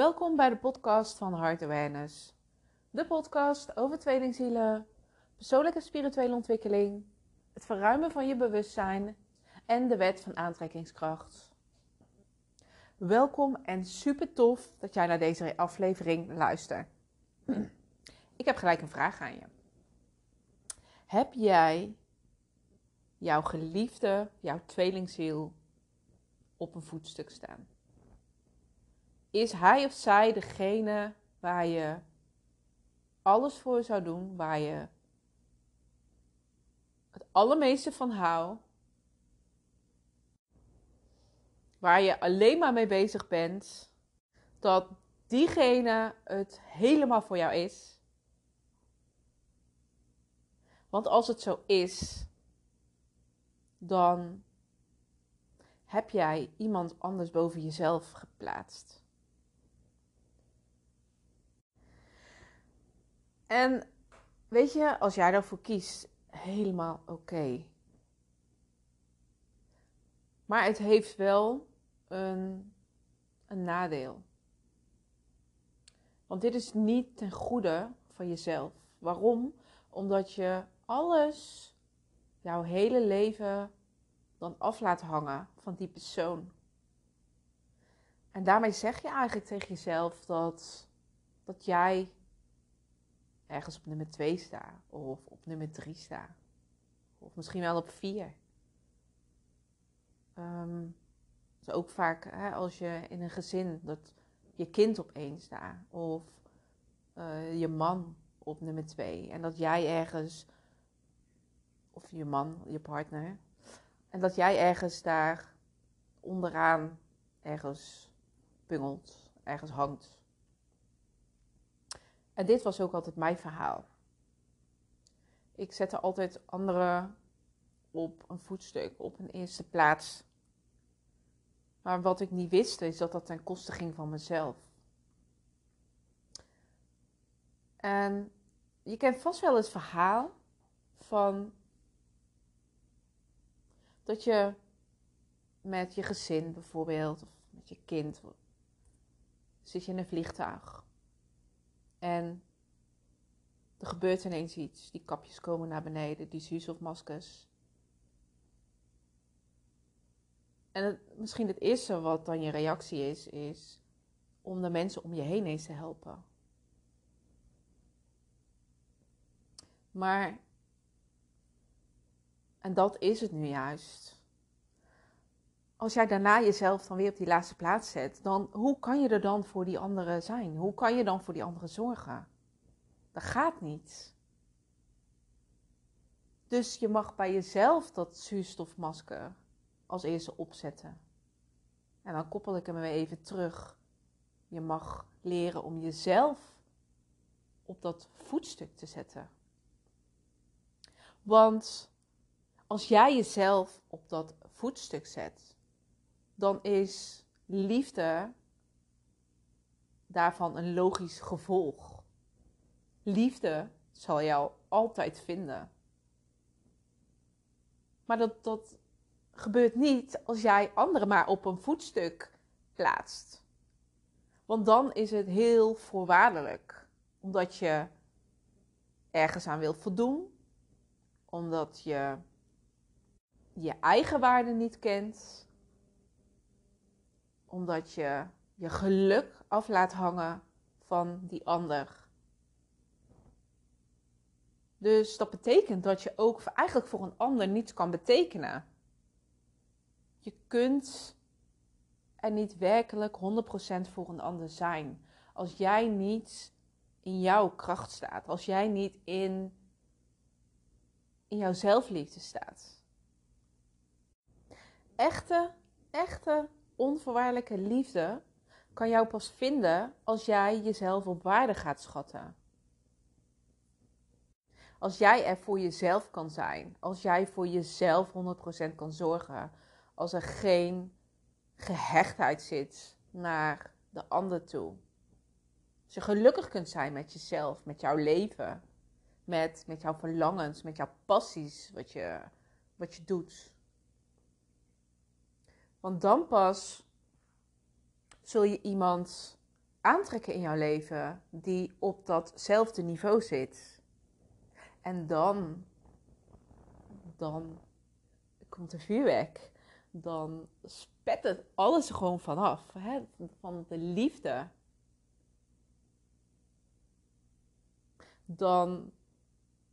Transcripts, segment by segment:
Welkom bij de podcast van Heart Awareness. De podcast over tweelingzielen, persoonlijke spirituele ontwikkeling, het verruimen van je bewustzijn en de wet van aantrekkingskracht. Welkom en super tof dat jij naar deze aflevering luistert. Ik heb gelijk een vraag aan je. Heb jij jouw geliefde, jouw tweelingziel op een voetstuk staan? Is hij of zij degene waar je alles voor zou doen, waar je het allermeeste van houdt, waar je alleen maar mee bezig bent, dat diegene het helemaal voor jou is? Want als het zo is, dan heb jij iemand anders boven jezelf geplaatst. En weet je, als jij daarvoor kiest, helemaal oké. Maar het heeft wel een, een nadeel. Want dit is niet ten goede van jezelf. Waarom? Omdat je alles, jouw hele leven, dan af laat hangen van die persoon. En daarmee zeg je eigenlijk tegen jezelf dat, dat jij ergens op nummer 2 sta, of op nummer 3 sta, of misschien wel op 4. Um, dat is ook vaak hè, als je in een gezin dat je kind op 1 staat, of uh, je man op nummer 2, en dat jij ergens of je man, je partner. En dat jij ergens daar onderaan ergens pungelt, ergens hangt. En dit was ook altijd mijn verhaal. Ik zette altijd anderen op een voetstuk, op een eerste plaats. Maar wat ik niet wist, is dat dat ten koste ging van mezelf. En je kent vast wel het verhaal van dat je met je gezin bijvoorbeeld, of met je kind, zit je in een vliegtuig. En er gebeurt ineens iets. Die kapjes komen naar beneden, die zus of maskers. En het, misschien het eerste wat dan je reactie is, is om de mensen om je heen eens te helpen. Maar en dat is het nu juist. Als jij daarna jezelf dan weer op die laatste plaats zet, dan hoe kan je er dan voor die anderen zijn? Hoe kan je dan voor die anderen zorgen? Dat gaat niet. Dus je mag bij jezelf dat zuurstofmasker als eerste opzetten. En dan koppel ik hem weer even terug. Je mag leren om jezelf op dat voetstuk te zetten. Want als jij jezelf op dat voetstuk zet, dan is liefde daarvan een logisch gevolg. Liefde zal jou altijd vinden. Maar dat, dat gebeurt niet als jij anderen maar op een voetstuk plaatst. Want dan is het heel voorwaardelijk. Omdat je ergens aan wilt voldoen. Omdat je je eigen waarde niet kent, omdat je je geluk af laat hangen van die ander. Dus dat betekent dat je ook eigenlijk voor een ander niets kan betekenen. Je kunt er niet werkelijk 100% voor een ander zijn. Als jij niet in jouw kracht staat. Als jij niet in, in jouw zelfliefde staat echte, echte onvoorwaardelijke liefde kan jou pas vinden als jij jezelf op waarde gaat schatten. Als jij er voor jezelf kan zijn, als jij voor jezelf 100% kan zorgen, als er geen gehechtheid zit naar de ander toe. Als je gelukkig kunt zijn met jezelf, met jouw leven, met, met jouw verlangens, met jouw passies, wat je, wat je doet. Want dan pas zul je iemand aantrekken in jouw leven die op datzelfde niveau zit. En dan, dan komt de vuurwerk. Dan spet het alles er gewoon vanaf. Hè? Van de liefde. Dan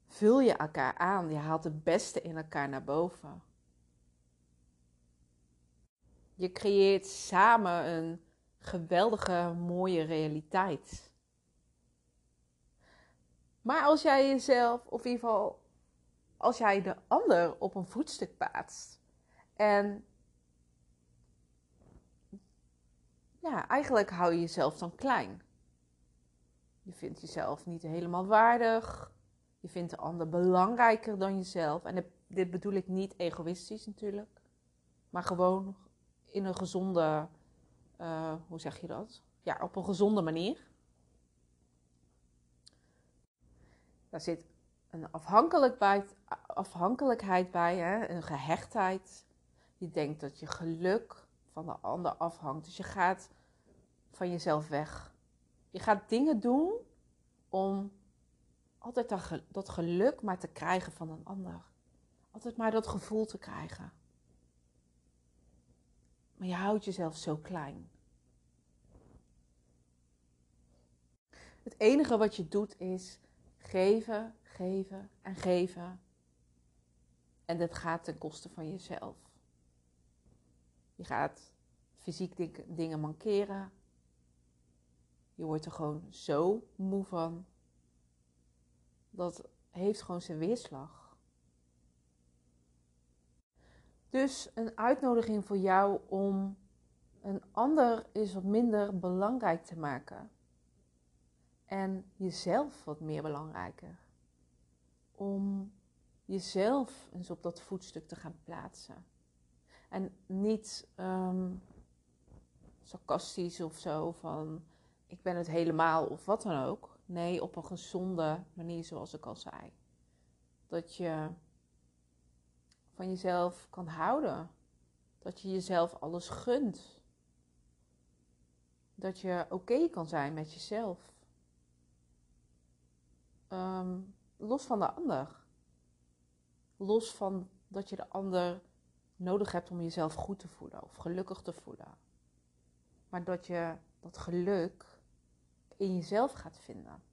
vul je elkaar aan. Je haalt het beste in elkaar naar boven. Je creëert samen een geweldige, mooie realiteit. Maar als jij jezelf, of in ieder geval als jij de ander op een voetstuk plaatst en ja, eigenlijk hou je jezelf dan klein. Je vindt jezelf niet helemaal waardig. Je vindt de ander belangrijker dan jezelf. En dit bedoel ik niet egoïstisch natuurlijk, maar gewoon in een gezonde, uh, hoe zeg je dat? Ja, op een gezonde manier. Daar zit een afhankelijkheid, afhankelijkheid bij, hè? een gehechtheid. Je denkt dat je geluk van de ander afhangt. Dus je gaat van jezelf weg. Je gaat dingen doen om altijd dat geluk maar te krijgen van een ander. Altijd maar dat gevoel te krijgen. Maar je houdt jezelf zo klein. Het enige wat je doet is geven, geven en geven. En dat gaat ten koste van jezelf. Je gaat fysiek dingen mankeren. Je wordt er gewoon zo moe van. Dat heeft gewoon zijn weerslag. Dus een uitnodiging voor jou om een ander eens wat minder belangrijk te maken. En jezelf wat meer belangrijker. Om jezelf eens op dat voetstuk te gaan plaatsen. En niet um, sarcastisch of zo van ik ben het helemaal of wat dan ook. Nee, op een gezonde manier zoals ik al zei. Dat je van jezelf kan houden. Dat je jezelf alles gunt. Dat je oké kan zijn met jezelf. Ehm, los van de ander. Los van dat je de ander nodig hebt om jezelf goed te voelen of gelukkig te voelen. Maar dat je dat geluk in jezelf gaat vinden.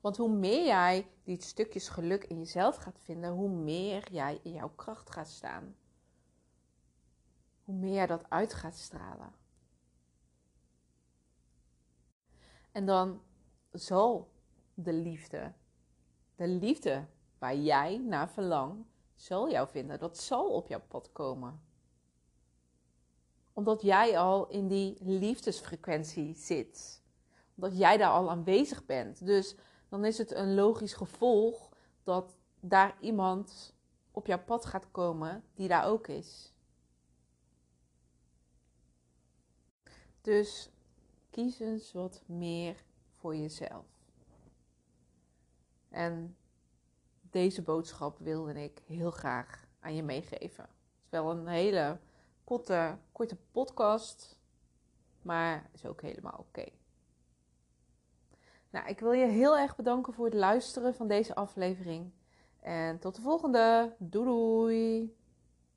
Want hoe meer jij die stukjes geluk in jezelf gaat vinden, hoe meer jij in jouw kracht gaat staan. Hoe meer jij dat uit gaat stralen. En dan zal de liefde, de liefde waar jij naar verlangt, zal jou vinden. Dat zal op jouw pad komen. Omdat jij al in die liefdesfrequentie zit. Omdat jij daar al aanwezig bent. Dus dan is het een logisch gevolg dat daar iemand op jouw pad gaat komen die daar ook is. Dus kies eens wat meer voor jezelf. En deze boodschap wilde ik heel graag aan je meegeven. Het is wel een hele korte, korte podcast, maar is ook helemaal oké. Nou, ik wil je heel erg bedanken voor het luisteren van deze aflevering. En tot de volgende. Doei doei!